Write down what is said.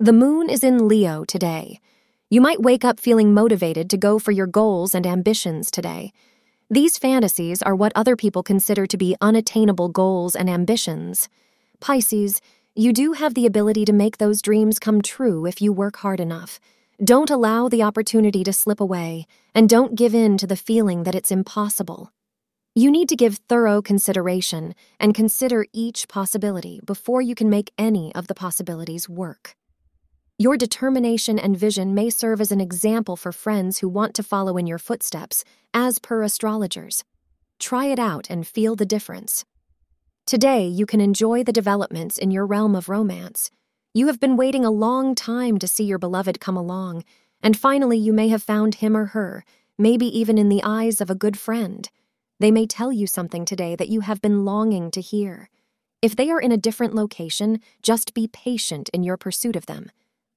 The moon is in Leo today. You might wake up feeling motivated to go for your goals and ambitions today. These fantasies are what other people consider to be unattainable goals and ambitions. Pisces, you do have the ability to make those dreams come true if you work hard enough. Don't allow the opportunity to slip away, and don't give in to the feeling that it's impossible. You need to give thorough consideration and consider each possibility before you can make any of the possibilities work. Your determination and vision may serve as an example for friends who want to follow in your footsteps, as per astrologers. Try it out and feel the difference. Today, you can enjoy the developments in your realm of romance. You have been waiting a long time to see your beloved come along, and finally, you may have found him or her, maybe even in the eyes of a good friend. They may tell you something today that you have been longing to hear. If they are in a different location, just be patient in your pursuit of them.